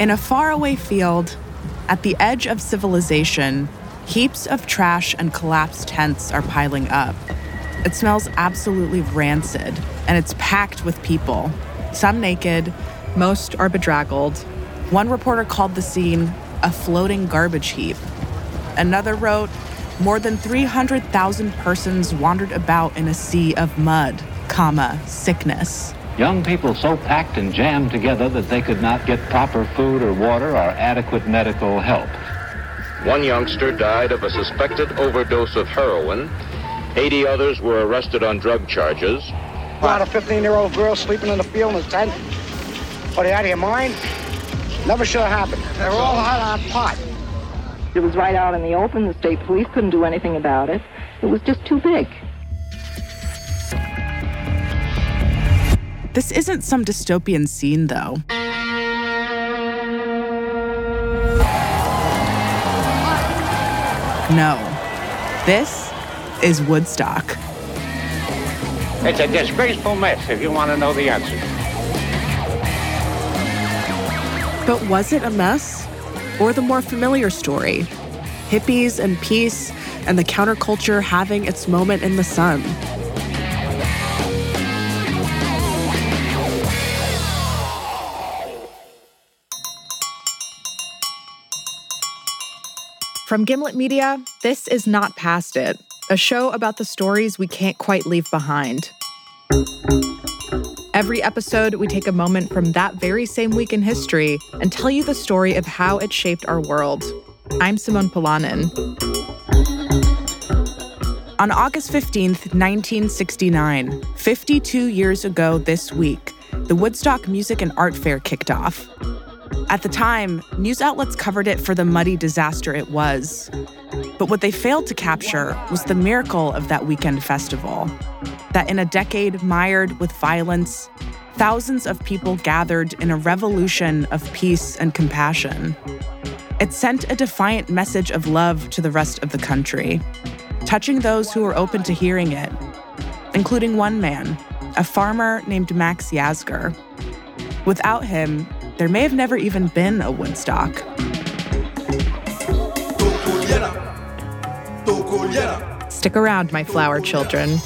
In a faraway field, at the edge of civilization, heaps of trash and collapsed tents are piling up. It smells absolutely rancid, and it's packed with people. Some naked, most are bedraggled. One reporter called the scene a floating garbage heap. Another wrote, more than 300,000 persons wandered about in a sea of mud, comma, sickness. Young people so packed and jammed together that they could not get proper food or water or adequate medical help. One youngster died of a suspected overdose of heroin. 80 others were arrested on drug charges. About a 15 year old girl sleeping in the field in a tent. What, are you out of your mind? Never should have happened. They were all hot on pot. It was right out in the open. The state police couldn't do anything about it. It was just too big. This isn't some dystopian scene, though. No. This is Woodstock. It's a disgraceful mess if you want to know the answer. But was it a mess? Or the more familiar story? Hippies and peace, and the counterculture having its moment in the sun. From Gimlet Media, this is Not Past It, a show about the stories we can't quite leave behind. Every episode, we take a moment from that very same week in history and tell you the story of how it shaped our world. I'm Simone Polanen. On August 15th, 1969, 52 years ago this week, the Woodstock Music and Art Fair kicked off. At the time, news outlets covered it for the muddy disaster it was. But what they failed to capture was the miracle of that weekend festival. That in a decade mired with violence, thousands of people gathered in a revolution of peace and compassion. It sent a defiant message of love to the rest of the country, touching those who were open to hearing it, including one man, a farmer named Max Yasgur. Without him, there may have never even been a Woodstock. Stick around, my flower children.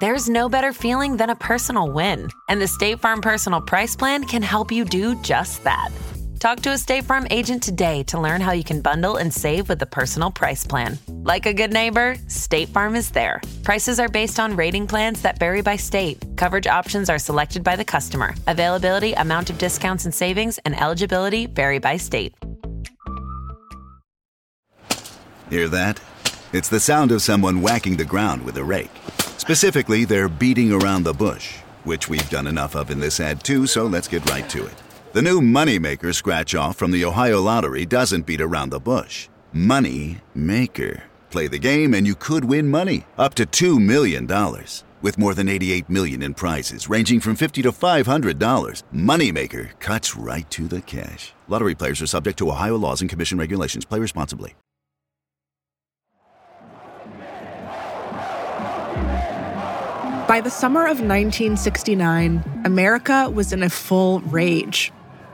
There's no better feeling than a personal win, and the State Farm Personal Price Plan can help you do just that. Talk to a State Farm agent today to learn how you can bundle and save with the Personal Price Plan. Like a good neighbor, State Farm is there. Prices are based on rating plans that vary by state. Coverage options are selected by the customer. Availability, amount of discounts and savings, and eligibility vary by state. Hear that? It's the sound of someone whacking the ground with a rake. Specifically, they're beating around the bush, which we've done enough of in this ad too, so let's get right to it. The new Moneymaker scratch off from the Ohio Lottery doesn't beat around the bush. Money Maker. Play the game and you could win money up to $2 million. With more than 88 million in prizes ranging from 50 to $500, Moneymaker cuts right to the cash. Lottery players are subject to Ohio laws and commission regulations. Play responsibly. By the summer of 1969, America was in a full rage.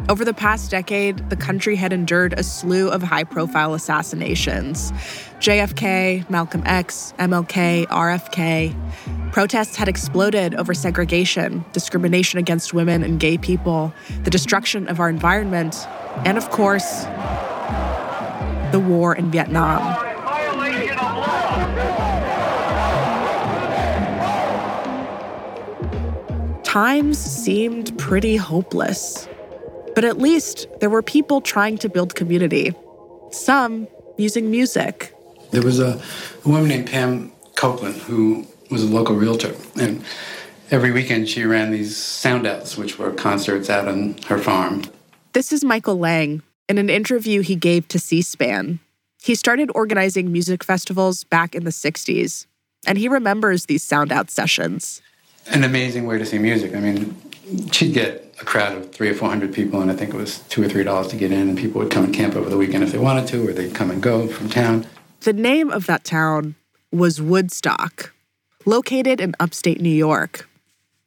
Over the past decade, the country had endured a slew of high profile assassinations JFK, Malcolm X, MLK, RFK. Protests had exploded over segregation, discrimination against women and gay people, the destruction of our environment, and of course, the war in Vietnam. Times seemed pretty hopeless. But at least there were people trying to build community, some using music. There was a, woman named Pam Copeland who was a local realtor. And every weekend she ran these sound outs, which were concerts out on her farm. This is Michael Lang in an interview he gave to C SPAN. He started organizing music festivals back in the 60s, and he remembers these sound out sessions. An amazing way to see music. I mean, she'd get a crowd of three or four hundred people, and I think it was two or three dollars to get in, and people would come and camp over the weekend if they wanted to, or they'd come and go from town. The name of that town was Woodstock, located in upstate New York.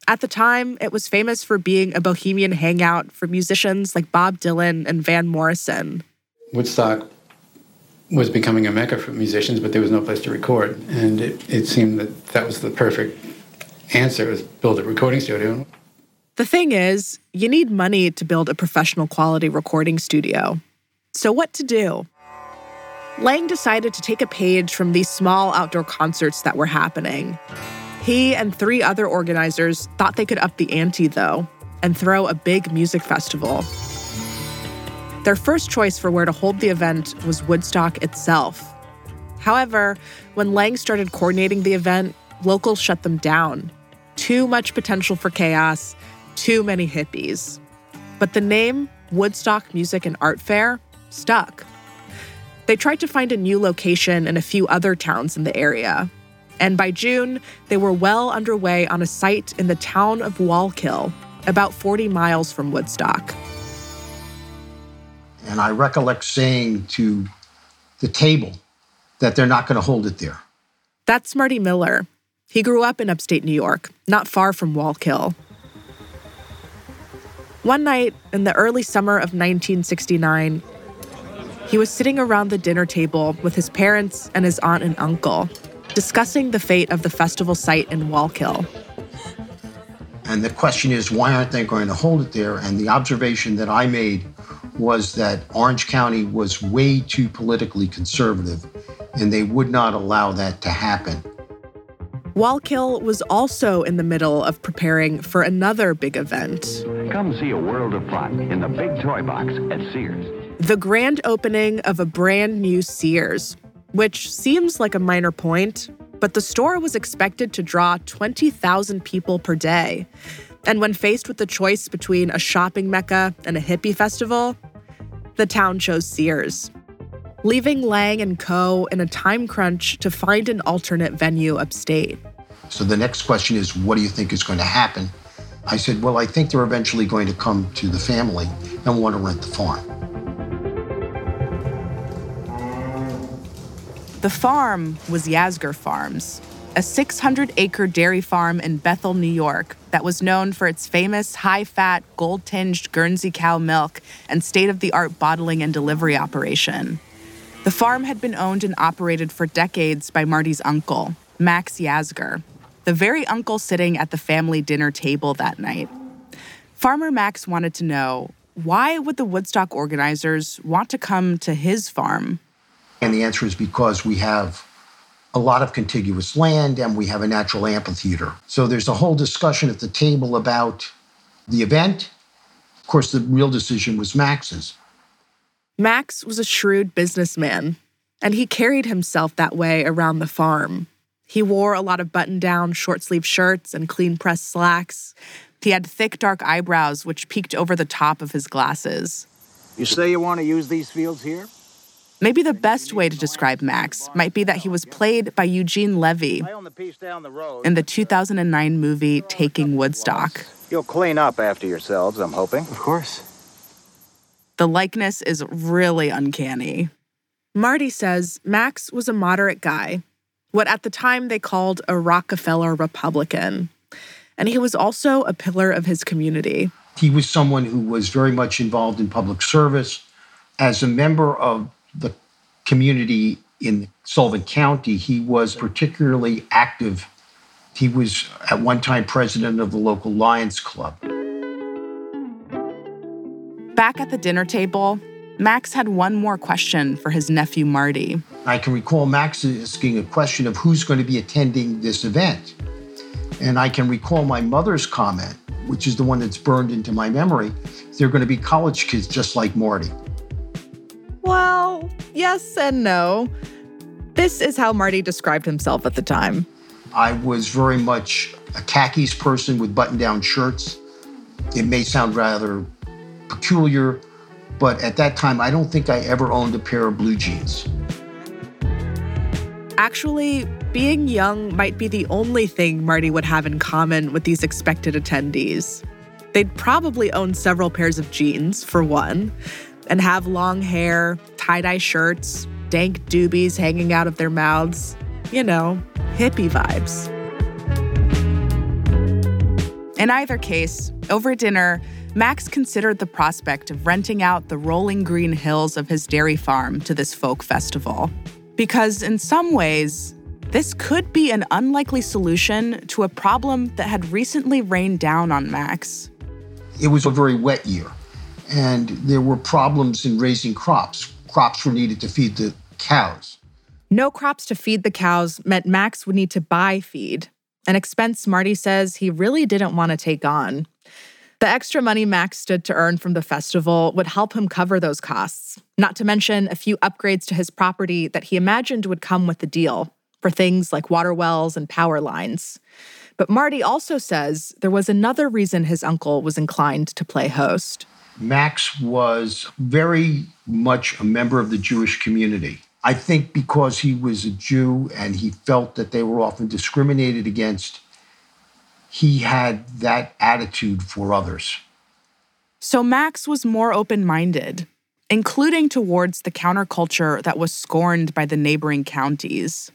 At the time, it was famous for being a bohemian hangout for musicians like Bob Dylan and Van Morrison. Woodstock was becoming a mecca for musicians, but there was no place to record. And it, it seemed that that was the perfect answer was build a recording studio. The thing is, you need money to build a professional quality recording studio. So what to do? Lang decided to take a page from these small outdoor concerts that were happening. He and three other organizers thought they could up the ante, though, and throw a big music festival. Their first choice for where to hold the event was Woodstock itself. However, when Lang started coordinating the event, locals shut them down. Too much potential for chaos, too many hippies. But the name, Woodstock Music and Art Fair, stuck. They tried to find a new location in a few other towns in the area. And by June, they were well underway on a site in the town of Wallkill, about 40 miles from Woodstock. And I recollect saying to the table that they're not going to hold it there. That's Marty Miller. He grew up in upstate New York, not far from Wallkill. One night in the early summer of 1969, he was sitting around the dinner table with his parents and his aunt and uncle, discussing the fate of the festival site in Wallkill. And the question is, why aren't they going to hold it there? And the observation that I made was that Orange County was way too politically conservative, and they would not allow that to happen. Wallkill was also in the middle of preparing for another big event. Come see a world of fun in the big toy box at Sears. The grand opening of a brand new Sears, which seems like a minor point, but the store was expected to draw 20,000 people per day. And when faced with the choice between a shopping mecca and a hippie festival, the town chose Sears, leaving Lang and Co. in a time crunch to find an alternate venue upstate. So the next question is, what do you think is going to happen? I said, well, I think they're eventually going to come to the family and want to rent the farm. The farm was Yasgur Farms, a 600 acre dairy farm in Bethel, New York, that was known for its famous high fat, gold tinged Guernsey cow milk and state of the art bottling and delivery operation. The farm had been owned and operated for decades by Marty's uncle, Max Yasgur, the very uncle sitting at the family dinner table that night. Farmer Max wanted to know why would the Woodstock organizers want to come to his farm? And the answer is because we have a lot of contiguous land and we have a natural amphitheater. So there's a whole discussion at the table about the event. Of course, the real decision was Max's. Max was a shrewd businessman, and he carried himself that way around the farm. He wore a lot of button down, short sleeve shirts and clean pressed slacks. He had thick, dark eyebrows, which peeked over the top of his glasses. You say you want to use these fields here? Maybe the best way to describe Max might be that he was played by Eugene Levy in the 2009 movie Taking Woodstock. You'll clean up after yourselves, I'm hoping. Of course. The likeness is really uncanny. Marty says Max was a moderate guy, what at the time they called a Rockefeller Republican. And he was also a pillar of his community. He was someone who was very much involved in public service. As a member of the community in Sullivan County, he was particularly active. He was at one time president of the local Lions Club. Back at the dinner table, Max had one more question for his nephew Marty. I can recall Max asking a question of who's going to be attending this event. And I can recall my mother's comment, which is the one that's burned into my memory. They're going to be college kids just like Marty. Well, yes and no. This is how Marty described himself at the time. I was very much a khakis person with button down shirts. It may sound rather peculiar, but at that time, I don't think I ever owned a pair of blue jeans. Actually, being young might be the only thing Marty would have in common with these expected attendees. They'd probably own several pairs of jeans, for one, and have long hair, tie dye shirts, dank doobies hanging out of their mouths. You know, hippie vibes. In either case, over dinner, Max considered the prospect of renting out the rolling green hills of his dairy farm to this folk festival. Because in some ways, this could be an unlikely solution to a problem that had recently rained down on Max. It was a very wet year, and there were problems in raising crops. Crops were needed to feed the cows. No crops to feed the cows meant Max would need to buy feed, an expense Marty says he really didn't want to take on. The extra money Max stood to earn from the festival would help him cover those costs, not to mention a few upgrades to his property that he imagined would come with the deal for things like water wells and power lines. But Marty also says there was another reason his uncle was inclined to play host. Max was very much a member of the Jewish community. I think because he was a Jew and he felt that they were often discriminated against, he had that attitude for others. So Max was more open minded, including towards the counterculture that was scorned by the neighboring counties.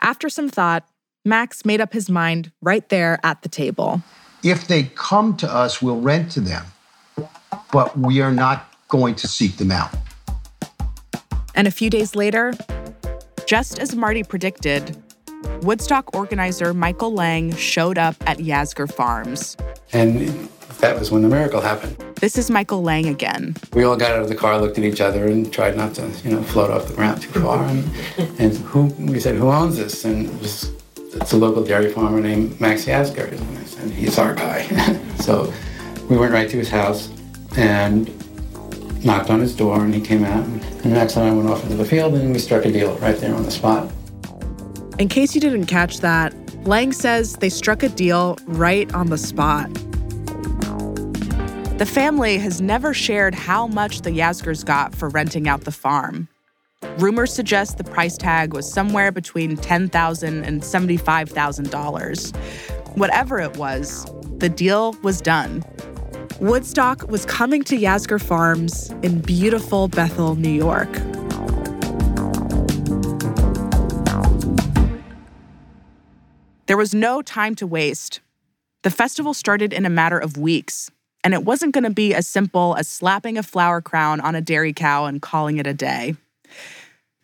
After some thought, Max made up his mind right there at the table. If they come to us, we'll rent to them, but we are not going to seek them out. And a few days later, just as Marty predicted, Woodstock organizer Michael Lang showed up at Yasgur Farms. And that was when the miracle happened. This is Michael Lang again. We all got out of the car, looked at each other, and tried not to, you know, float off the ground too far. And, and who we said, "Who owns this?" And it was it's a local dairy farmer named Max Yasgur. And I said, "He's our guy." so we went right to his house and knocked on his door, and he came out. And Max and I went off into the field, and we struck a deal right there on the spot. In case you didn't catch that, Lang says they struck a deal right on the spot. The family has never shared how much the Yasgurs got for renting out the farm. Rumors suggest the price tag was somewhere between $10,000 and $75,000. Whatever it was, the deal was done. Woodstock was coming to Yasgur Farms in beautiful Bethel, New York. There was no time to waste. The festival started in a matter of weeks, and it wasn't going to be as simple as slapping a flower crown on a dairy cow and calling it a day.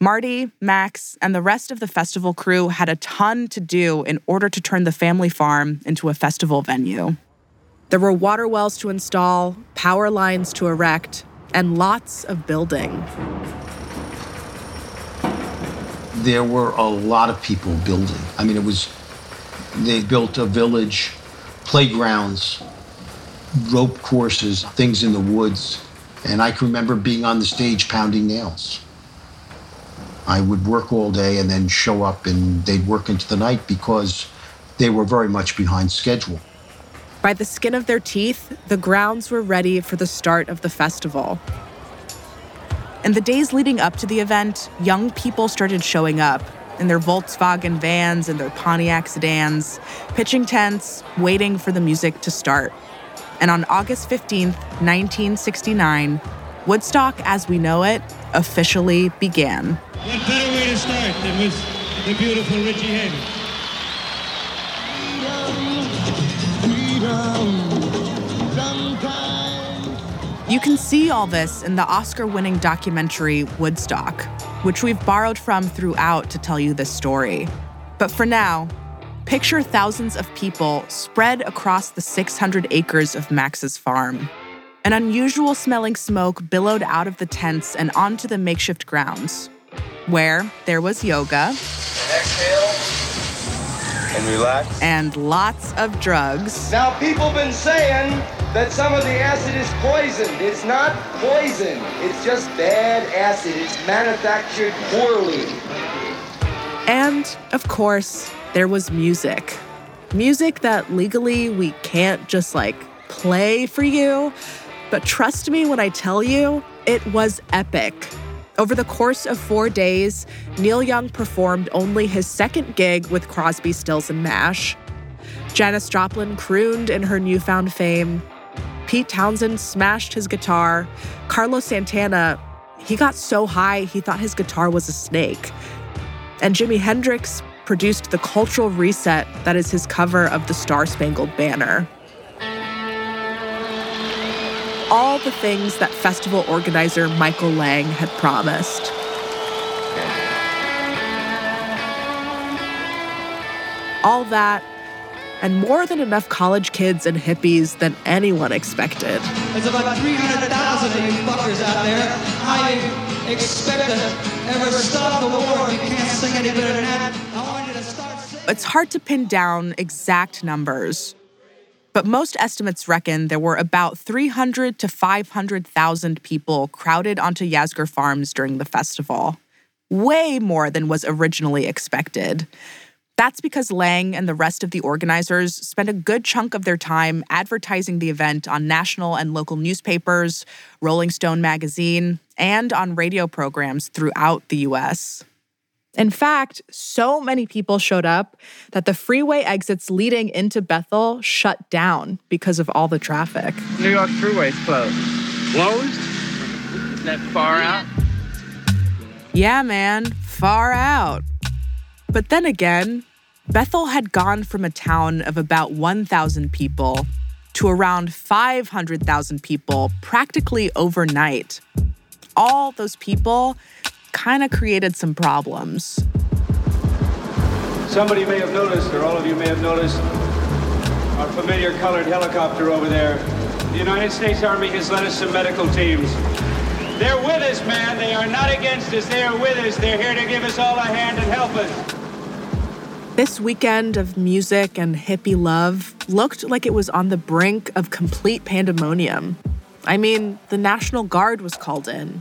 Marty, Max, and the rest of the festival crew had a ton to do in order to turn the family farm into a festival venue. There were water wells to install, power lines to erect, and lots of building. There were a lot of people building. I mean, it was they built a village, playgrounds, rope courses, things in the woods. And I can remember being on the stage pounding nails. I would work all day and then show up and they'd work into the night because they were very much behind schedule. By the skin of their teeth, the grounds were ready for the start of the festival. In the days leading up to the event, young people started showing up in their Volkswagen vans and their Pontiac sedans, pitching tents, waiting for the music to start. And on August 15th, 1969, Woodstock as we know it officially began. What better way to start than with the beautiful Richie Havens? You can see all this in the Oscar winning documentary Woodstock, which we've borrowed from throughout to tell you this story. But for now, picture thousands of people spread across the 600 acres of Max's farm. An unusual smelling smoke billowed out of the tents and onto the makeshift grounds, where there was yoga. Exhale and relax. And lots of drugs. Now, people been saying that some of the acid is poison. It's not poison. It's just bad acid. It's manufactured poorly. And, of course, there was music. Music that legally we can't just like play for you. But trust me when I tell you, it was epic. Over the course of four days, Neil Young performed only his second gig with Crosby, Stills, and Nash. Janis Joplin crooned in her newfound fame. Pete Townshend smashed his guitar. Carlos Santana, he got so high he thought his guitar was a snake. And Jimi Hendrix produced the cultural reset that is his cover of the Star Spangled Banner. All the things that festival organizer Michael Lang had promised. All that and more than enough college kids and hippies than anyone expected. There's about 300,000 of you fuckers out there. You expect to ever stop the war if you can't sing any better than that? I want you to start singing. It's hard to pin down exact numbers, but most estimates reckon there were about 300 to 500,000 people crowded onto Yasgur Farms during the festival. Way more than was originally expected. That's because Lang and the rest of the organizers spent a good chunk of their time advertising the event on national and local newspapers, Rolling Stone magazine, and on radio programs throughout the US. In fact, so many people showed up that the freeway exits leading into Bethel shut down because of all the traffic. New York freeway's closed. Closed? Isn't that far out? Yeah, man, far out. But then again, Bethel had gone from a town of about 1,000 people to around 500,000 people practically overnight. All those people kind of created some problems. Somebody may have noticed, or all of you may have noticed, our familiar colored helicopter over there. The United States Army has led us some medical teams. They're with us, man. They are not against us. They are with us. They're here to give us all a hand and help us. This weekend of music and hippie love looked like it was on the brink of complete pandemonium. I mean, the National Guard was called in.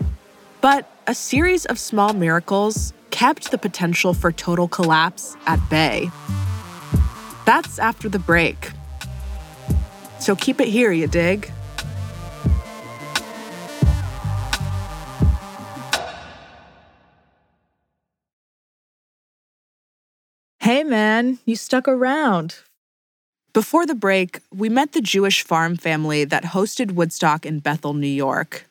But a series of small miracles kept the potential for total collapse at bay. That's after the break. So keep it here, you dig? Hey, man, you stuck around. Before the break, we met the Jewish farm family that hosted Woodstock in Bethel, New York.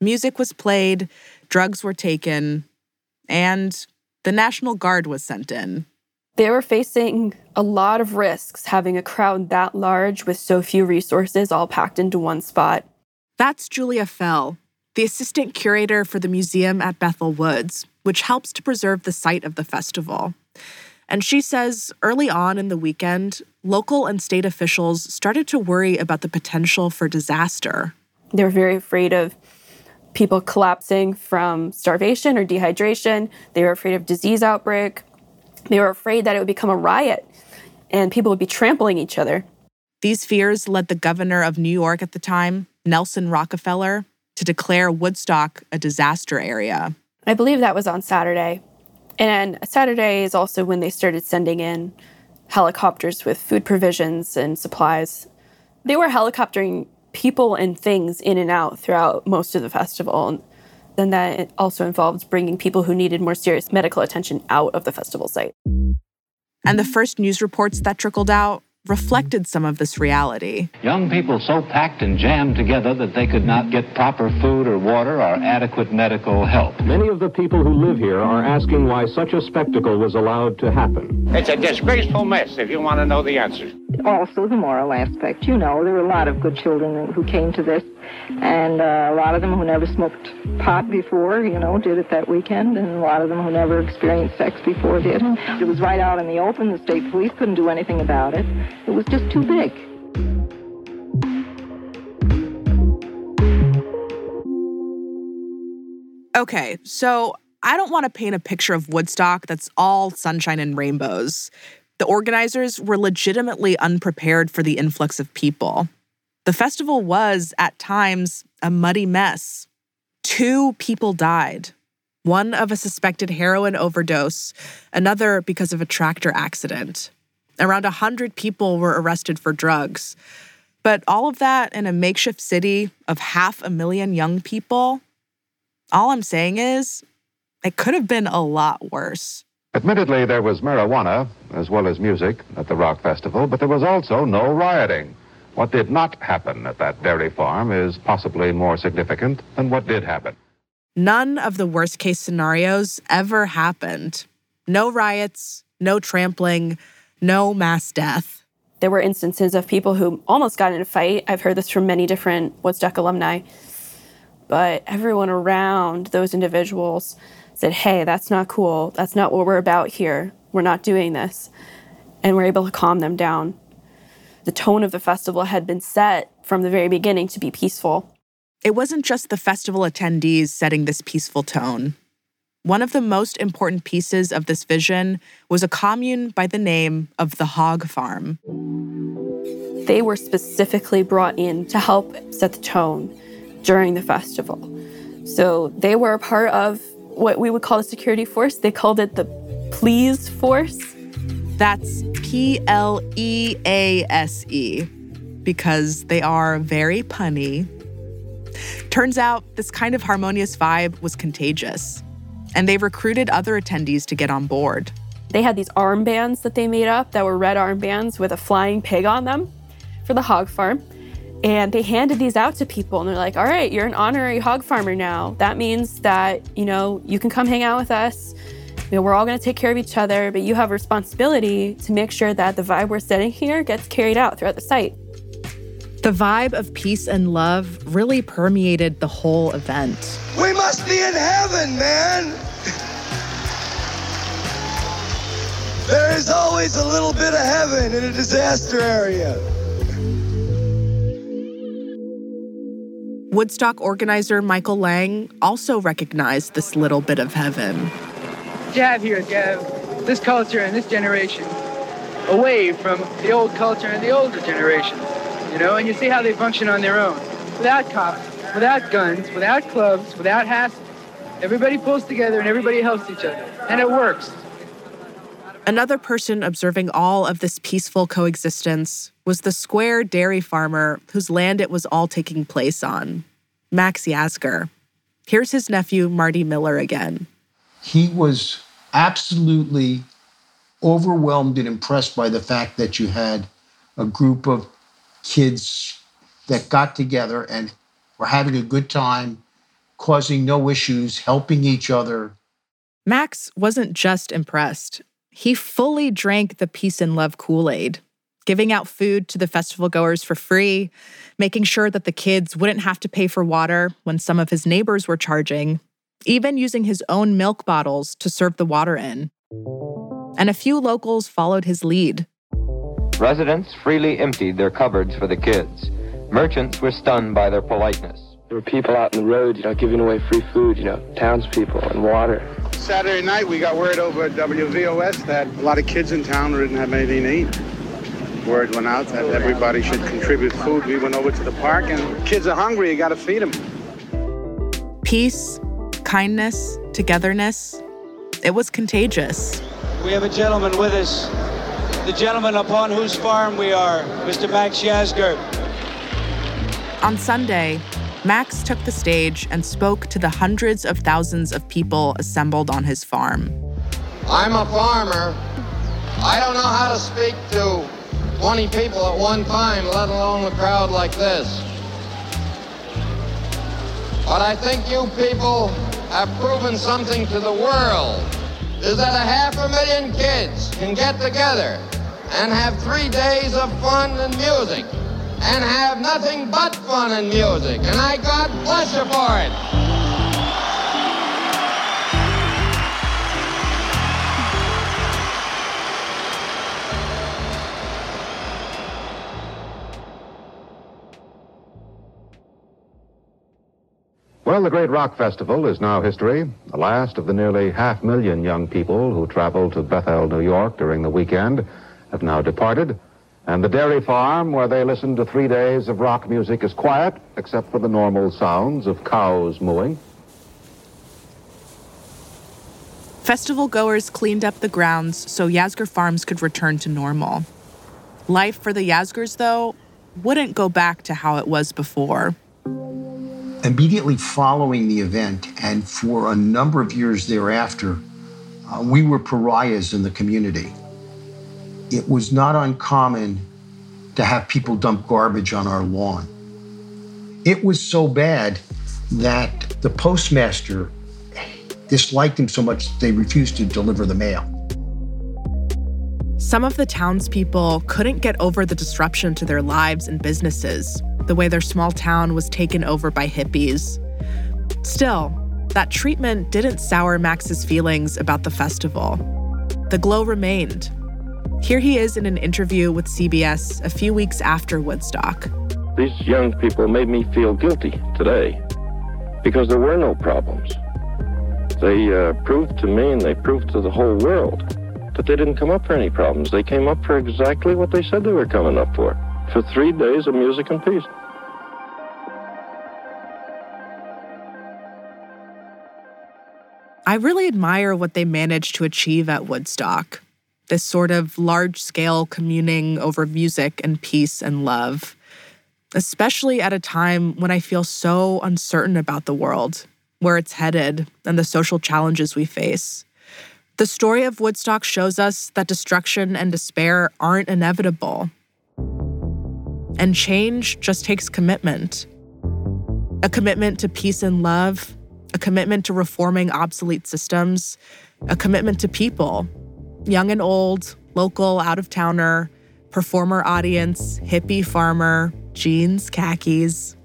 Music was played, drugs were taken, and the National Guard was sent in. They were facing a lot of risks having a crowd that large with so few resources all packed into one spot. That's Julia Fell, the assistant curator for the museum at Bethel Woods, which helps to preserve the site of the festival. And she says early on in the weekend, local and state officials started to worry about the potential for disaster. They were very afraid of people collapsing from starvation or dehydration. They were afraid of disease outbreak. They were afraid that it would become a riot and people would be trampling each other. These fears led the governor of New York at the time, Nelson Rockefeller, to declare Woodstock a disaster area. I believe that was on Saturday. And Saturday is also when they started sending in helicopters with food provisions and supplies. They were helicoptering people and things in and out throughout most of the festival. And then that also involved bringing people who needed more serious medical attention out of the festival site. And the first news reports that trickled out reflected some of this reality. Young people so packed and jammed together that they could not get proper food or water or adequate medical help. Many of the people who live here are asking why such a spectacle was allowed to happen. It's a disgraceful mess if you want to know the answer. Also, the moral aspect. You know, there were a lot of good children who came to this, and uh, a lot of them who never smoked pot before, you know, did it that weekend, and a lot of them who never experienced sex before did. It was right out in the open. The state police couldn't do anything about it. It was just too big. Okay, so I don't want to paint a picture of Woodstock that's all sunshine and rainbows. The organizers were legitimately unprepared for the influx of people. The festival was, at times, a muddy mess. Two people died one of a suspected heroin overdose, another because of a tractor accident. Around 100 people were arrested for drugs. But all of that in a makeshift city of half a million young people? All I'm saying is, it could have been a lot worse. Admittedly, there was marijuana as well as music at the rock festival, but there was also no rioting. What did not happen at that dairy farm is possibly more significant than what did happen. None of the worst case scenarios ever happened. No riots, no trampling, no mass death. There were instances of people who almost got in a fight. I've heard this from many different Woodstock alumni. But everyone around those individuals said, hey, that's not cool. That's not what we're about here. We're not doing this. And we're able to calm them down. The tone of the festival had been set from the very beginning to be peaceful. It wasn't just the festival attendees setting this peaceful tone. One of the most important pieces of this vision was a commune by the name of the Hog Farm. They were specifically brought in to help set the tone during the festival. So they were a part of what we would call the security force. They called it the Please Force. That's P L E A S E, because they are very punny. Turns out this kind of harmonious vibe was contagious and they recruited other attendees to get on board. They had these armbands that they made up that were red armbands with a flying pig on them for the hog farm. And they handed these out to people and they're like, all right, you're an honorary hog farmer now. That means that, you know, you can come hang out with us. You know, we're all going to take care of each other, but you have a responsibility to make sure that the vibe we're setting here gets carried out throughout the site. The vibe of peace and love really permeated the whole event. We must be in heaven, man! There is always a little bit of heaven in a disaster area. Woodstock organizer Michael Lang also recognized this little bit of heaven. What you have here, you have this culture and this generation away from the old culture and the older generation you know, and you see how they function on their own. Without cops, without guns, without clubs, without hassle. Everybody pulls together and everybody helps each other. And it works. Another person observing all of this peaceful coexistence was the square dairy farmer whose land it was all taking place on, Max Yasgur. Here's his nephew, Marty Miller, again. He was absolutely overwhelmed and impressed by the fact that you had a group of kids that got together and were having a good time, causing no issues, helping each other. Max wasn't just impressed. He fully drank the peace and love Kool Aid, giving out food to the festival goers for free, making sure that the kids wouldn't have to pay for water when some of his neighbors were charging, even using his own milk bottles to serve the water in. And a few locals followed his lead, Residents freely emptied their cupboards for the kids. Merchants were stunned by their politeness. There were people out in the road, you know, giving away free food, you know, townspeople and water. Saturday night, we got word over at WVOS that a lot of kids in town didn't have anything to eat. Word went out that everybody should contribute food. We went over to the park, and kids are hungry. You got to feed them. Peace, kindness, togetherness. It was contagious. We have a gentleman with us the gentleman upon whose farm we are, Mr. Max Yasgur. On Sunday, Max took the stage and spoke to the hundreds of thousands of people assembled on his farm. I'm a farmer. I don't know how to speak to 20 people at one time, let alone a crowd like this. But I think you people have proven something to the world is that a half a million kids can get together and have three days of fun and music and have nothing but fun and music. And I bless you for it. Well, the Great Rock Festival is now history. The last of the nearly half million young people who traveled to Bethel, New York during the weekend have now departed, and the dairy farm where they listened to three days of rock music is quiet, except for the normal sounds of cows mooing. Festival goers cleaned up the grounds so Yasgur Farms could return to normal. Life for the Yasgurs, though, wouldn't go back to how it was before. Immediately following the event, and for a number of years thereafter, uh, we were pariahs in the community it was not uncommon to have people dump garbage on our lawn. It was so bad that the postmaster disliked him so much they refused to deliver the mail. Some of the townspeople couldn't get over the disruption to their lives and businesses, the way their small town was taken over by hippies. Still, that treatment didn't sour Max's feelings about the festival. The glow remained. Here he is in an interview with CBS a few weeks after Woodstock. These young people made me feel guilty today because there were no problems. They uh, proved to me and they proved to the whole world that they didn't come up for any problems. They came up for exactly what they said they were coming up for for three days of music and peace. I really admire what they managed to achieve at Woodstock this sort of large scale communing over music and peace and love, especially at a time when I feel so uncertain about the world, where it's headed, and the social challenges we face. The story of Woodstock shows us that destruction and despair aren't inevitable. And change just takes commitment a commitment to peace and love, a commitment to reforming obsolete systems, a commitment to people, young and old, local, out of towner, performer audience, hippie farmer, jeans, khakis.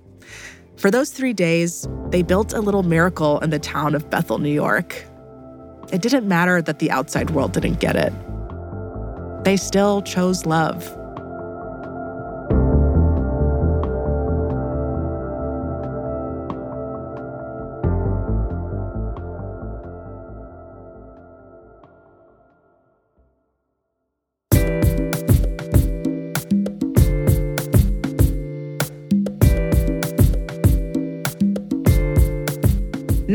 For those three days, they built a little miracle in the town of Bethel, New York. It didn't matter that the outside world didn't get it. They still chose love.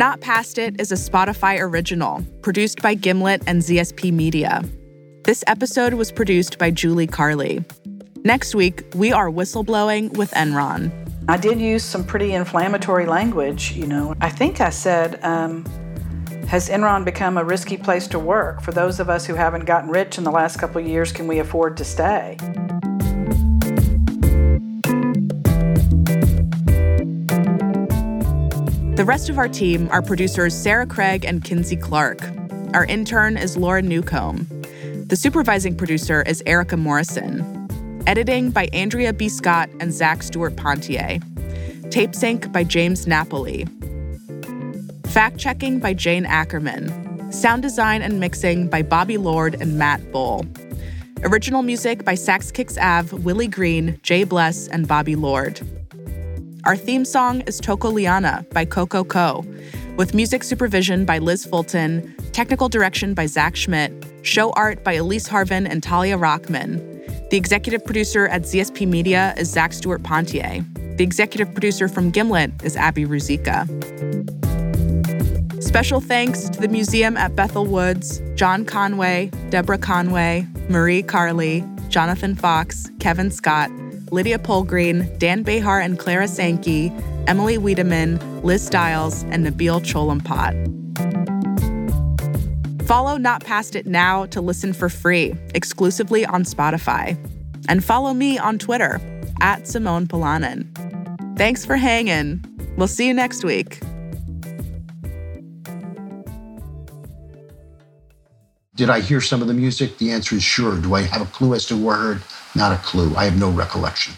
Not Past It is a Spotify original, produced by Gimlet and ZSP Media. This episode was produced by Julie Carley. Next week, we are whistleblowing with Enron. I did use some pretty inflammatory language, you know. I think I said, um, has Enron become a risky place to work? For those of us who haven't gotten rich in the last couple years, can we afford to stay? The rest of our team are producers Sarah Craig and Kinsey Clark. Our intern is Laura Newcomb. The supervising producer is Erica Morrison. Editing by Andrea B. Scott and Zach Stewart Pontier. Tape sync by James Napoli. Fact checking by Jane Ackerman. Sound design and mixing by Bobby Lord and Matt Bull. Original music by Sax Kicks Av, Willie Green, Jay Bless, and Bobby Lord. Our theme song is Toko Liana by Coco Co, with music supervision by Liz Fulton, technical direction by Zach Schmidt, show art by Elise Harvin and Talia Rockman. The executive producer at ZSP Media is Zach Stewart Pontier. The executive producer from Gimlet is Abby Ruzicka. Special thanks to the museum at Bethel Woods, John Conway, Deborah Conway, Marie Carley, Jonathan Fox, Kevin Scott, Lydia Polgreen, Dan Behar and Clara Sankey, Emily Wiedemann, Liz Stiles, and Nabil Cholampot. Follow Not Past It now to listen for free, exclusively on Spotify. And follow me on Twitter, at Simone Polanen. Thanks for hanging. We'll see you next week. Did I hear some of the music? The answer is sure. Do I have a clue as to where I heard? Not a clue. I have no recollection.